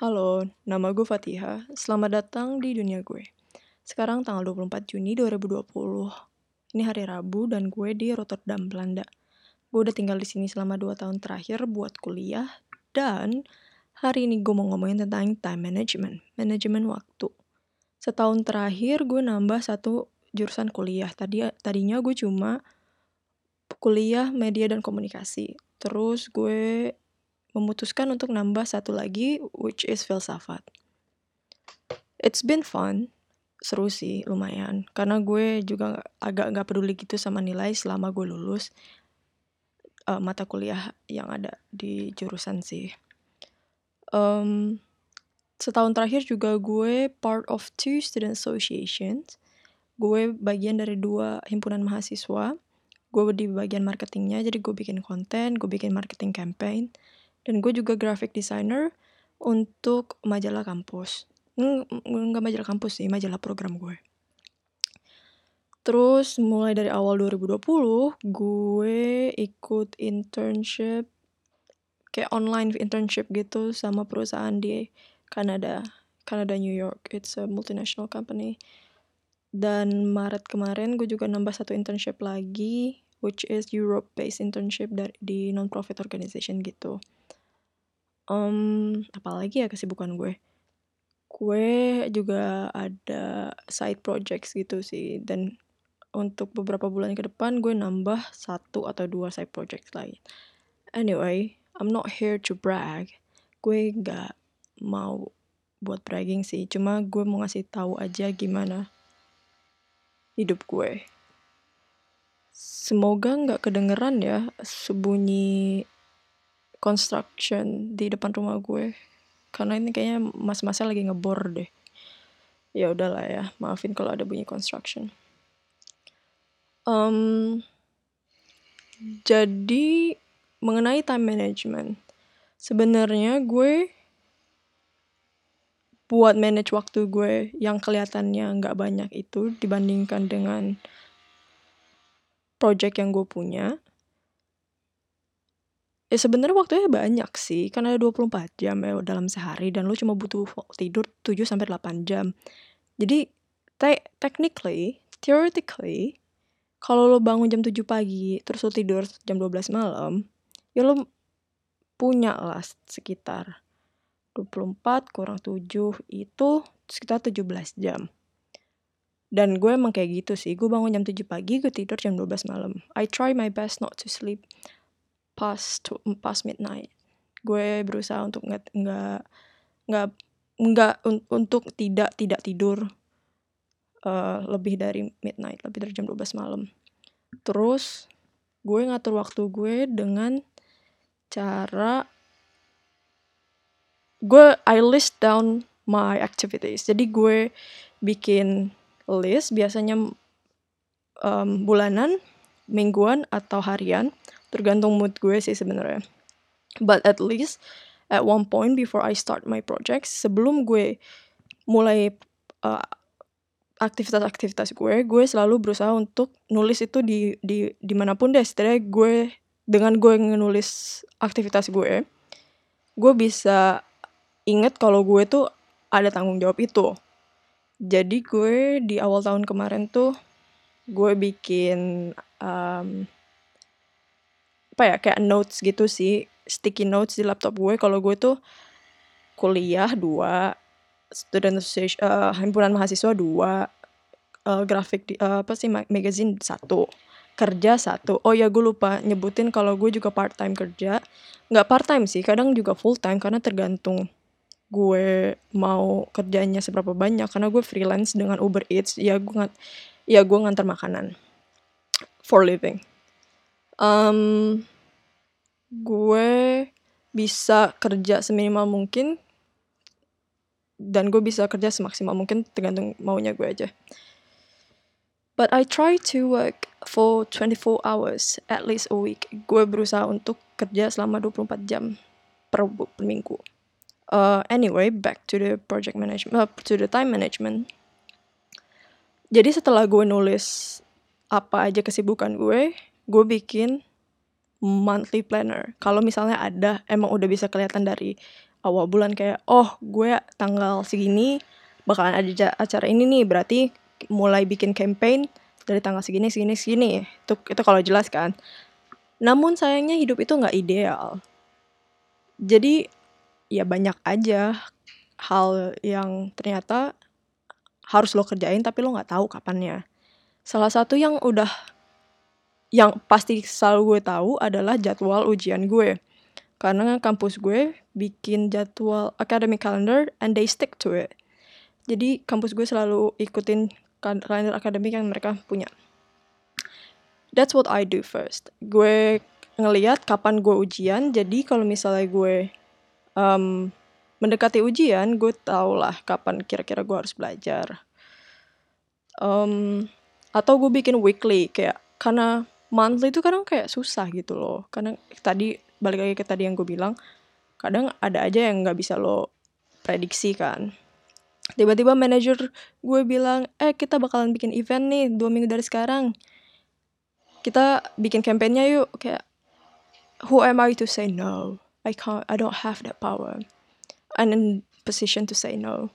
Halo, nama gue Fatiha. Selamat datang di dunia gue. Sekarang tanggal 24 Juni 2020. Ini hari Rabu dan gue di Rotterdam, Belanda. Gue udah tinggal di sini selama 2 tahun terakhir buat kuliah dan hari ini gue mau ngomongin tentang time management, manajemen waktu. Setahun terakhir gue nambah satu jurusan kuliah. Tadi tadinya gue cuma kuliah media dan komunikasi. Terus gue memutuskan untuk nambah satu lagi which is filsafat. It's been fun, seru sih lumayan karena gue juga agak nggak peduli gitu sama nilai selama gue lulus uh, mata kuliah yang ada di jurusan sih. Um, setahun terakhir juga gue part of two student associations. Gue bagian dari dua himpunan mahasiswa. Gue di bagian marketingnya, jadi gue bikin konten, gue bikin marketing campaign dan gue juga graphic designer untuk majalah kampus. Nggak majalah kampus sih majalah program gue terus mulai dari awal 2020 gue ikut internship kayak online internship gitu sama perusahaan di Kanada Kanada New York. It's a multinational company. Dan Maret kemarin gue juga nambah satu internship lagi which is Europe based internship dari di non profit organization gitu um, apalagi ya kesibukan gue. Gue juga ada side projects gitu sih dan untuk beberapa bulan ke depan gue nambah satu atau dua side projects lain. Anyway I'm not here to brag. Gue gak mau buat bragging sih cuma gue mau ngasih tahu aja gimana hidup gue. Semoga nggak kedengeran ya sebunyi construction di depan rumah gue. Karena ini kayaknya mas-masnya lagi ngebor deh. Ya udahlah ya maafin kalau ada bunyi construction. Um, jadi mengenai time management. Sebenarnya gue buat manage waktu gue yang kelihatannya nggak banyak itu dibandingkan dengan project yang gue punya Ya sebenarnya waktunya banyak sih, kan ada 24 jam ya dalam sehari dan lu cuma butuh tidur 7 sampai 8 jam. Jadi te technically, theoretically, kalau lo bangun jam 7 pagi terus lo tidur jam 12 malam, ya lo punya lah sekitar 24 kurang 7 itu sekitar 17 jam. Dan gue emang kayak gitu sih, gue bangun jam 7 pagi, gue tidur jam 12 malam. I try my best not to sleep past past midnight. Gue berusaha untuk nggak nggak nggak nggak un, untuk tidak tidak tidur uh, lebih dari midnight lebih dari jam 12 malam. Terus gue ngatur waktu gue dengan cara gue I list down my activities. Jadi gue bikin list biasanya um, bulanan mingguan atau harian tergantung mood gue sih sebenarnya. But at least at one point before I start my project sebelum gue mulai uh, aktivitas-aktivitas gue gue selalu berusaha untuk nulis itu di di di mana pun deh. Setidaknya gue dengan gue nulis aktivitas gue gue bisa inget kalau gue tuh ada tanggung jawab itu. Jadi gue di awal tahun kemarin tuh gue bikin um, apa ya kayak notes gitu sih sticky notes di laptop gue. Kalau gue tuh kuliah dua student association uh, himpunan mahasiswa dua uh, grafik di, uh, apa sih magazine satu kerja satu. Oh ya gue lupa nyebutin kalau gue juga part time kerja. Nggak part time sih kadang juga full time karena tergantung gue mau kerjanya seberapa banyak. Karena gue freelance dengan Uber Eats ya gue ya gue ngantar makanan for living um, gue bisa kerja seminimal mungkin dan gue bisa kerja semaksimal mungkin tergantung maunya gue aja. But I try to work for 24 hours at least a week. Gue berusaha untuk kerja selama 24 jam per, per minggu. Uh, anyway, back to the project management, uh, to the time management. Jadi setelah gue nulis apa aja kesibukan gue, gue bikin monthly planner. Kalau misalnya ada, emang udah bisa kelihatan dari awal bulan kayak oh gue tanggal segini bakalan ada acara ini nih berarti mulai bikin campaign dari tanggal segini segini segini. Itu itu kalau jelas kan. Namun sayangnya hidup itu nggak ideal. Jadi ya banyak aja hal yang ternyata harus lo kerjain tapi lo nggak tahu kapannya. Salah satu yang udah yang pasti selalu gue tahu adalah jadwal ujian gue karena kampus gue bikin jadwal academic calendar and they stick to it. Jadi kampus gue selalu ikutin kalender akademik yang mereka punya. That's what I do first. Gue ngeliat kapan gue ujian, jadi kalau misalnya gue um, mendekati ujian, gue tau lah kapan kira-kira gue harus belajar. Um, atau gue bikin weekly kayak karena monthly itu kadang kayak susah gitu loh. Karena tadi balik lagi ke tadi yang gue bilang kadang ada aja yang nggak bisa lo prediksi kan. Tiba-tiba manajer gue bilang eh kita bakalan bikin event nih dua minggu dari sekarang. Kita bikin kampanyenya yuk. Kayak who am I to say no? I can't I don't have that power. I'm in position to say no.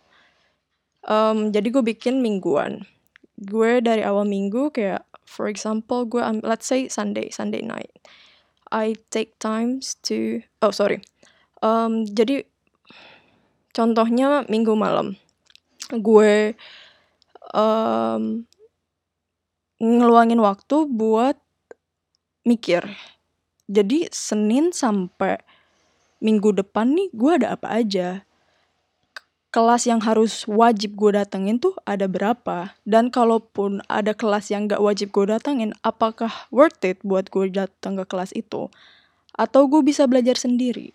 Um, jadi gue bikin mingguan. Gue dari awal minggu kayak for example gue let's say Sunday Sunday night I take times to oh sorry. Um, jadi contohnya minggu malam. Gue um, ngeluangin waktu buat mikir. Jadi Senin sampai minggu depan nih gue ada apa aja kelas yang harus wajib gue datengin tuh ada berapa? Dan kalaupun ada kelas yang gak wajib gue datengin apakah worth it buat gue datang ke kelas itu? Atau gue bisa belajar sendiri?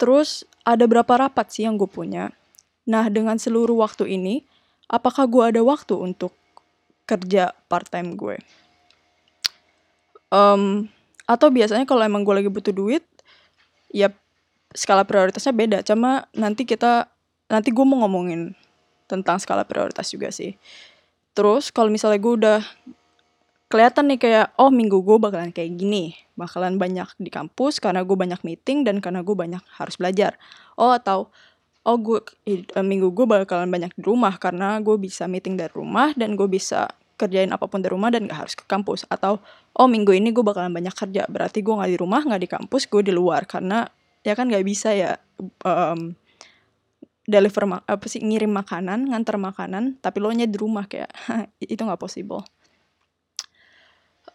Terus ada berapa rapat sih yang gue punya? Nah dengan seluruh waktu ini apakah gue ada waktu untuk kerja part time gue? Um, atau biasanya kalau emang gue lagi butuh duit ya skala prioritasnya beda. Cuma nanti kita nanti gue mau ngomongin tentang skala prioritas juga sih. Terus kalau misalnya gue udah kelihatan nih kayak oh minggu gue bakalan kayak gini bakalan banyak di kampus karena gue banyak meeting dan karena gue banyak harus belajar. Oh atau oh gue uh, minggu gue bakalan banyak di rumah karena gue bisa meeting dari rumah dan gue bisa kerjain apa pun dari rumah dan gak harus ke kampus. Atau oh minggu ini gue bakalan banyak kerja berarti gue nggak di rumah nggak di kampus gue di luar karena ya kan nggak bisa ya um, deliver ma apa sih ngirim makanan ngantar makanan tapi lo nya di rumah kayak itu nggak possible.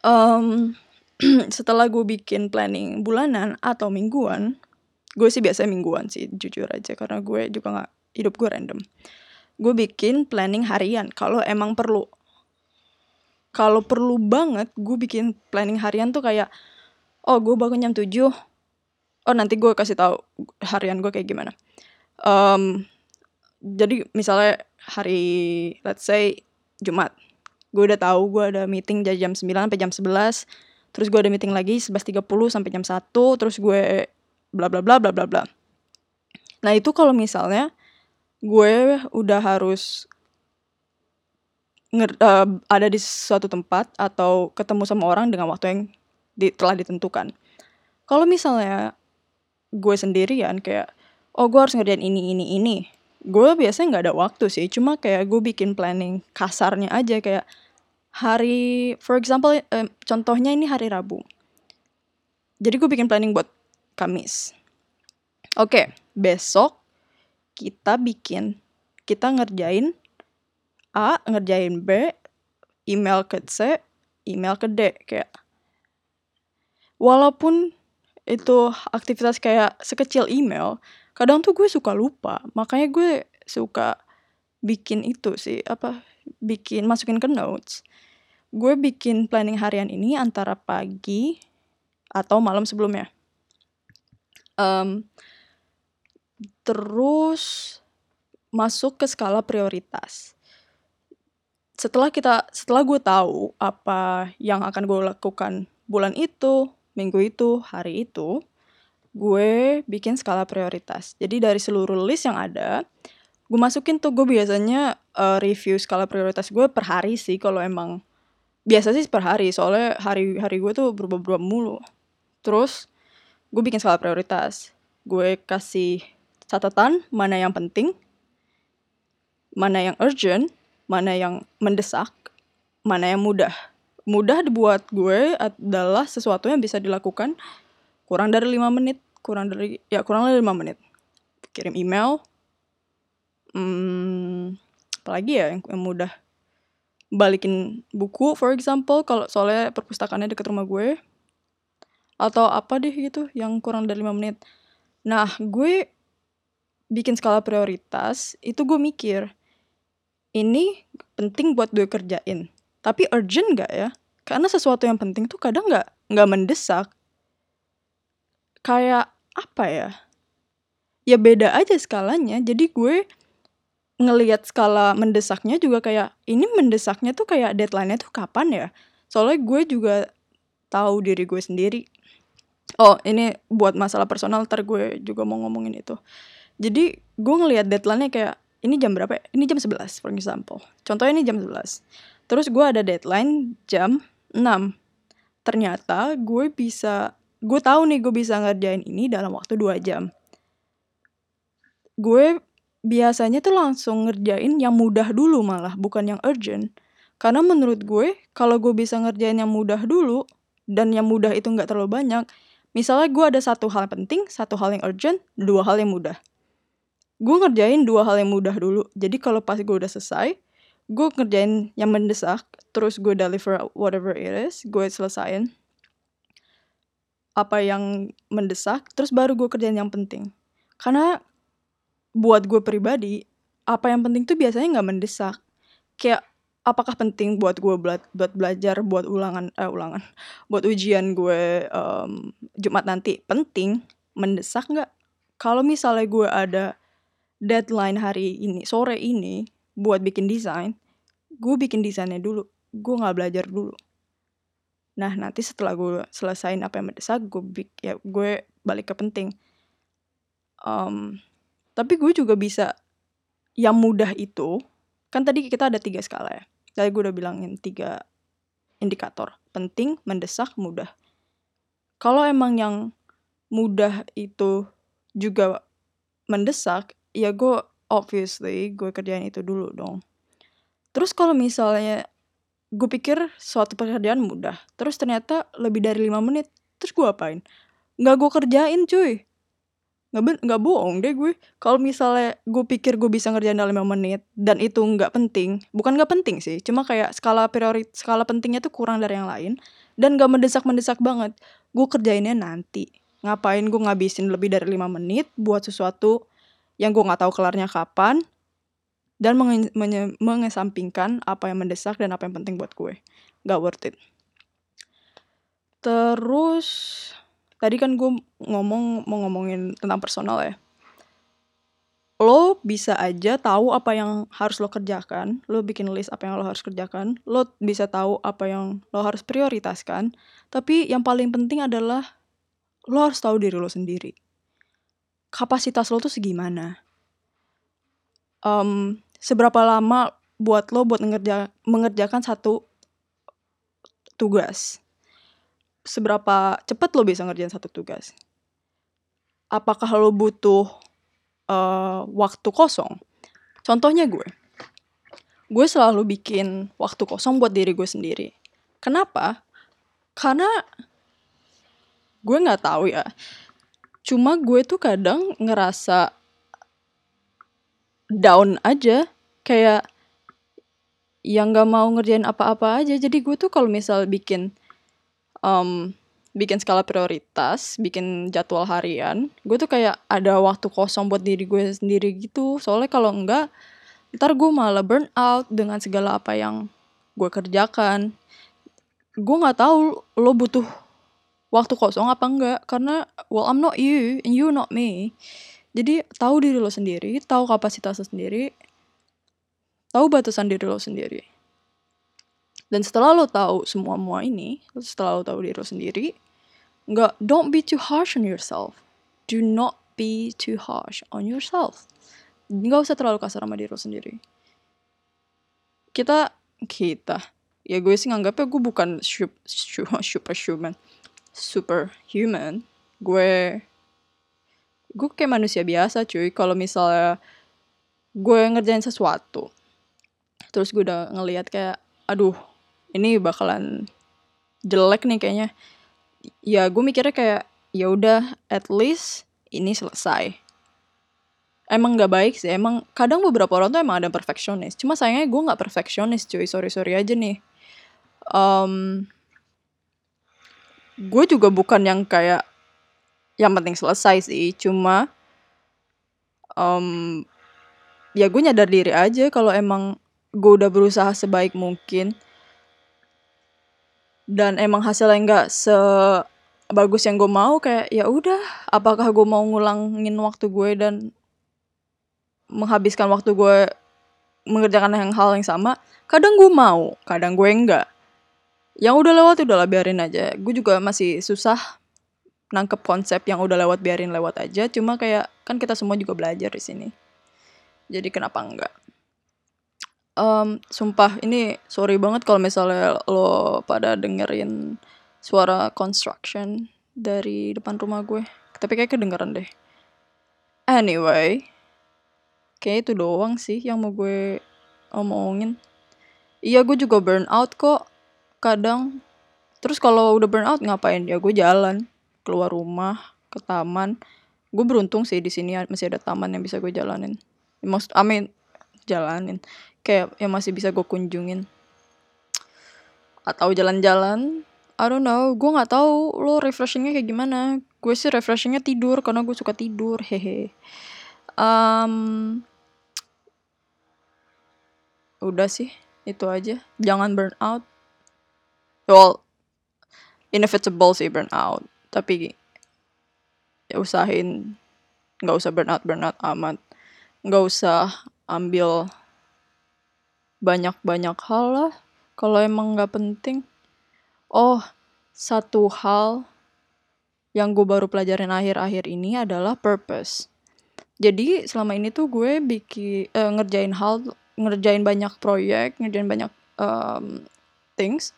Um, setelah gue bikin planning bulanan atau mingguan gue sih biasa mingguan sih jujur aja karena gue juga nggak hidup gue random. Gue bikin planning harian kalau emang perlu. Kalau perlu banget gue bikin planning harian tuh kayak oh gue bangun jam 7 oh nanti gue kasih tahu harian gue kayak gimana. Um, jadi misalnya hari let's say Jumat. Gue udah tahu gue ada meeting dari jam 9 sampai jam 11 terus gue ada meeting lagi 11.30 sampai jam 1 terus gue bla bla bla bla bla bla. Nah itu kalau misalnya gue udah harus uh, ada di suatu tempat atau ketemu sama orang dengan waktu yang di, telah ditentukan. Kalau misalnya gue sendirian kayak oh gue harus ngerjain ini ini ini. Gue biasanya nggak ada waktu sih cuma kayak gue bikin planning kasarnya aja kayak hari for example eh, contohnya ini hari Rabu. Jadi gue bikin planning buat Kamis. Oke okay, besok kita bikin kita ngerjain A ngerjain B email ke C email ke D kayak. Walaupun itu aktivitas kayak sekecil email kadang tuh gue suka lupa. Makanya gue suka bikin itu sih apa bikin masukin ke notes. Gue bikin planning harian ini antara pagi atau malam sebelumnya. Um, terus masuk ke skala prioritas. Setelah kita setelah gue tahu apa yang akan gue lakukan bulan itu minggu itu, hari itu, gue bikin skala prioritas. Jadi dari seluruh list yang ada, gue masukin tuh gue biasanya uh, review skala prioritas gue per hari sih kalau emang biasa sih per hari soalnya hari hari gue tuh berubah-ubah mulu. Terus gue bikin skala prioritas. gue kasih catatan mana yang penting mana yang urgent mana yang mendesak mana yang mudah mudah dibuat gue adalah sesuatu yang bisa dilakukan kurang dari lima menit kurang dari ya kurang dari lima menit. Kirim email hmm, apalagi ya yang, yang mudah? Balikin buku for example kalau soalnya perpustakaannya dekat rumah gue atau apa deh gitu yang kurang dari lima menit. Nah gue bikin skala prioritas itu gue mikir ini penting buat gue kerjain tapi urgent gak ya? Karena sesuatu yang penting tuh kadang nggak nggak mendesak. Kayak apa ya? Ya beda aja skalanya. Jadi gue ngelihat skala mendesaknya juga kayak ini mendesaknya tuh kayak deadline-nya tuh kapan ya? Soalnya gue juga tahu diri gue sendiri. Oh ini buat masalah personal ntar gue juga mau ngomongin itu. Jadi gue ngelihat deadline-nya kayak ini jam berapa ya? ini jam 11 for example. Contohnya ini jam 11 terus gue ada deadline jam 6 ternyata gue bisa gue tahu nih gue bisa ngerjain ini dalam waktu 2 jam. Gue biasanya tuh langsung ngerjain yang mudah dulu malah bukan yang urgent. Karena menurut gue kalau gue bisa ngerjain yang mudah dulu dan yang mudah itu nggak terlalu banyak misalnya gue ada satu hal penting satu hal yang urgent dua hal yang mudah. Gue ngerjain dua hal yang mudah dulu. Jadi kalau pas gue udah selesai gue ngerjain yang mendesak terus gue deliver whatever it is gue selesain apa yang mendesak terus baru gue kerjain yang penting. Karena buat gue pribadi apa yang penting tuh biasanya nggak mendesak. Kayak apakah penting buat gue buat buat belajar buat ulangan eh ulangan buat ujian gue um, Jumat nanti penting? Mendesak nggak? Kalau misalnya gue ada deadline hari ini sore ini buat bikin desain gue bikin desainnya dulu. Gue nggak belajar dulu. Nah nanti setelah gue selesain apa yang mendesak gue ya gue balik ke penting. Um, tapi gue juga bisa yang mudah itu kan tadi kita ada tiga skala ya. Tadi gue udah bilangin tiga indikator penting mendesak mudah. Kalau emang yang mudah itu juga mendesak ya gue obviously gue kerjain itu dulu dong. Terus kalau misalnya gue pikir suatu pekerjaan mudah terus ternyata lebih dari lima menit terus gue apain? Nggak gue kerjain cuy. Nggak nggak bohong deh gue. Kalau misalnya gue pikir gue bisa ngerjain dalam 5 menit dan itu nggak penting bukan nggak penting sih cuma kayak skala priorit skala pentingnya tuh kurang dari yang lain dan gak mendesak mendesak banget. Gue kerjainnya nanti. Ngapain gue ngabisin lebih dari lima menit buat sesuatu yang gue nggak tahu kelarnya kapan dan menge mengesampingkan apa yang mendesak dan apa yang penting buat gue. Nggak worth it. Terus tadi kan gue ngomong mau ngomongin tentang personal ya. Lo bisa aja tahu apa yang harus lo kerjakan lo bikin list apa yang lo harus kerjakan lo bisa tahu apa yang lo harus prioritaskan tapi yang paling penting adalah lo harus tahu diri lo sendiri kapasitas lo tuh segimana? Um, seberapa lama buat lo buat mengerja mengerjakan satu tugas? Seberapa cepat lo bisa ngerjain satu tugas? Apakah lo butuh uh, waktu kosong? Contohnya gue. Gue selalu bikin waktu kosong buat diri gue sendiri. Kenapa? Karena gue nggak tahu ya cuma gue tuh kadang ngerasa down aja kayak yang nggak mau ngerjain apa-apa aja jadi gue tuh kalau misal bikin um, bikin skala prioritas, bikin jadwal harian, gue tuh kayak ada waktu kosong buat diri gue sendiri gitu. Soalnya kalau enggak, ntar gue malah burn out dengan segala apa yang gue kerjakan. Gue nggak tahu lo butuh waktu kosong apa enggak, karena well I'm not you and you not me. Jadi tahu diri lo sendiri, tahu kapasitas lo sendiri, tahu batasan diri lo sendiri. Dan setelah lo tahu semua-mua ini, setelah lo tahu diri lo sendiri, nggak don't be too harsh on yourself. Do not be too harsh on yourself. Nggak usah terlalu kasar sama diri lo sendiri. Kita, kita, ya gue sih nganggapnya gue bukan super, super human, super human. Gue gue kayak manusia biasa cuy. Kalau misalnya gue ngerjain sesuatu terus gue udah ngelihat kayak aduh ini bakalan jelek nih kayaknya. Ya gue mikirnya kayak ya udah at least ini selesai. Emang nggak baik sih. Emang kadang beberapa orang tuh emang ada perfeksionis cuma sayangnya gue nggak perfeksionis cuy. Sorry sorry aja nih. Um, gue juga bukan yang kayak yang penting selesai sih. Cuma um, ya gue nyadar diri aja kalau emang gue udah berusaha sebaik mungkin. Dan emang hasilnya nggak sebagus yang gue mau kayak ya udah apakah gue mau ngulangin waktu gue dan menghabiskan waktu gue mengerjakan yang hal yang sama? Kadang gue mau kadang gue enggak yang udah lewat udahlah biarin aja. Gue juga masih susah nangkep konsep yang udah lewat biarin lewat aja. Cuma kayak kan kita semua juga belajar di sini. Jadi kenapa enggak? Um, sumpah ini sorry banget kalau misalnya lo pada dengerin suara construction dari depan rumah gue. Tapi kayak kedengeran deh. Anyway kayak itu doang sih yang mau gue omongin. Iya gue juga burn out kok kadang. Terus kalau udah burn out ngapain? Ya gue jalan keluar rumah ke taman. Gue beruntung sih di sini masih ada taman yang bisa gue jalanin. Maksud amin jalanin. Kayak yang masih bisa gue kunjungin. Atau jalan-jalan I don't know. Gue nggak tahu lo refreshingnya kayak gimana. Gue sih refreshingnya tidur karena gue suka tidur hehe. Um, udah sih itu aja. Jangan burn out well inevitable sih burn out tapi ya usahain nggak usah burn out burn out amat. Nggak usah ambil banyak-banyak hal lah. Kalau emang nggak penting oh satu hal yang gue baru pelajarin akhir-akhir ini adalah purpose. Jadi selama ini tuh gue bikin uh, ngerjain hal ngerjain banyak proyek ngerjain banyak um, things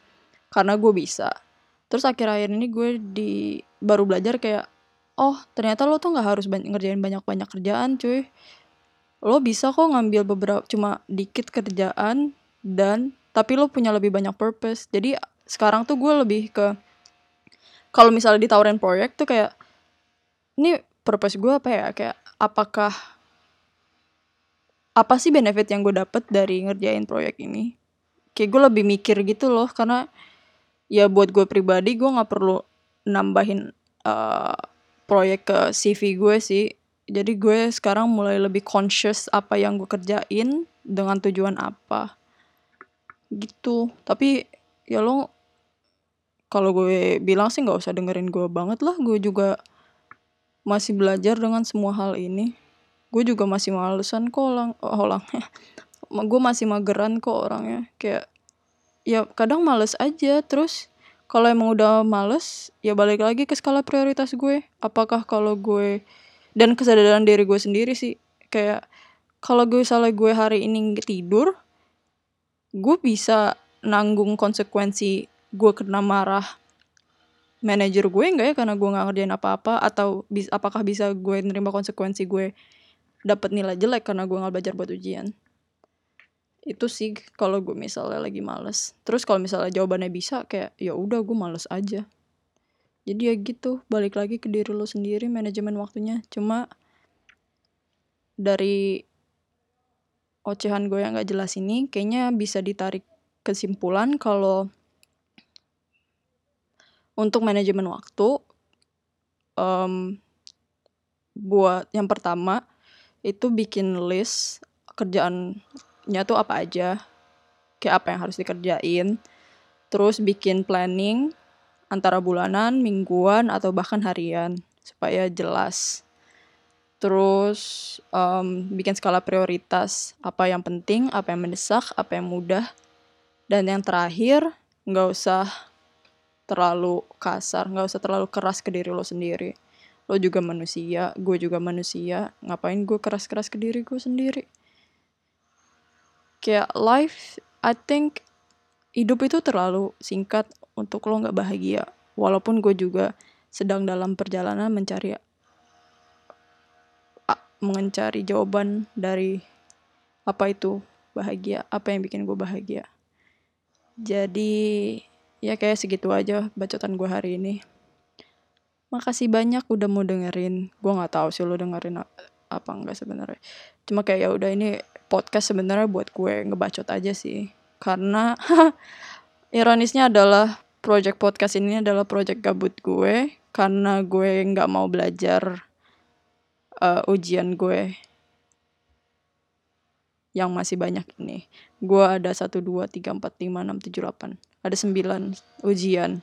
karena gue bisa. Terus akhir-akhir ini gue di baru belajar kayak oh ternyata lo tuh nggak harus ngerjain banyak-banyak kerjaan cuy. Lo bisa kok ngambil beberapa cuma dikit kerjaan dan tapi lo punya lebih banyak purpose. Jadi sekarang tuh gue lebih ke kalau misalnya ditawarin proyek tuh kayak ini purpose gue apa ya? Kayak apakah apa sih benefit yang gue dapet dari ngerjain proyek ini? Kayak gue lebih mikir gitu loh karena ya buat gue pribadi gue nggak perlu nambahin uh, proyek ke CV gue sih. Jadi gue sekarang mulai lebih conscious apa yang gue kerjain dengan tujuan apa. Gitu. Tapi ya lo kalau gue bilang sih nggak usah dengerin gue banget lah. Gue juga masih belajar dengan semua hal ini. Gue juga masih malesan kok orang oh, orang gue masih mageran kok orangnya. Kayak ya kadang males aja. Terus kalau emang udah males ya balik lagi ke skala prioritas gue. Apakah kalau gue dan kesadaran diri gue sendiri sih. Kayak kalau gue salah gue hari ini tidur gue bisa nanggung konsekuensi gue kena marah manajer gue enggak ya? Karena gue nggak ngerjain apa-apa atau bis, apakah bisa gue nerima konsekuensi gue dapat nilai jelek karena gue nggak belajar buat ujian itu sih kalau gue misalnya lagi males. Terus kalau misalnya jawabannya bisa kayak ya udah gue males aja. Jadi ya gitu balik lagi ke diri lo sendiri manajemen waktunya. Cuma dari ocehan gue yang gak jelas ini kayaknya bisa ditarik kesimpulan kalau untuk manajemen waktu um, buat yang pertama itu bikin list kerjaannya tuh apa aja kayak apa yang harus dikerjain terus bikin planning antara bulanan, mingguan, atau bahkan harian supaya jelas. Terus um, bikin skala prioritas apa yang penting, apa yang mendesak, apa yang mudah, dan yang terakhir nggak usah terlalu kasar, nggak usah terlalu keras ke diri lo sendiri. Lo juga manusia, gue juga manusia. Ngapain gue keras-keras ke diri gue sendiri? Kayak life, I think hidup itu terlalu singkat untuk lo nggak bahagia. Walaupun gue juga sedang dalam perjalanan mencari mencari jawaban dari apa itu bahagia apa yang bikin gue bahagia. Jadi ya kayak segitu aja bacotan gue hari ini. Makasih banyak udah mau dengerin. Gue nggak tahu sih lo dengerin apa enggak sebenarnya. Cuma kayak ya udah ini podcast sebenarnya buat gue ngebacot aja sih karena ironisnya adalah project podcast ini adalah project gabut gue karena gue nggak mau belajar uh, ujian gue yang masih banyak ini. Gue ada 1, 2, 3, 4, 5, 6, 7, 8. Ada 9 ujian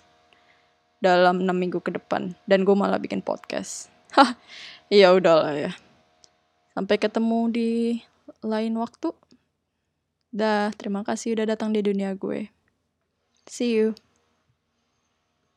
dalam 6 minggu ke depan. Dan gue malah bikin podcast. Hah, iya udahlah ya. Sampai ketemu di lain waktu. Dah, terima kasih udah datang di dunia gue. See you.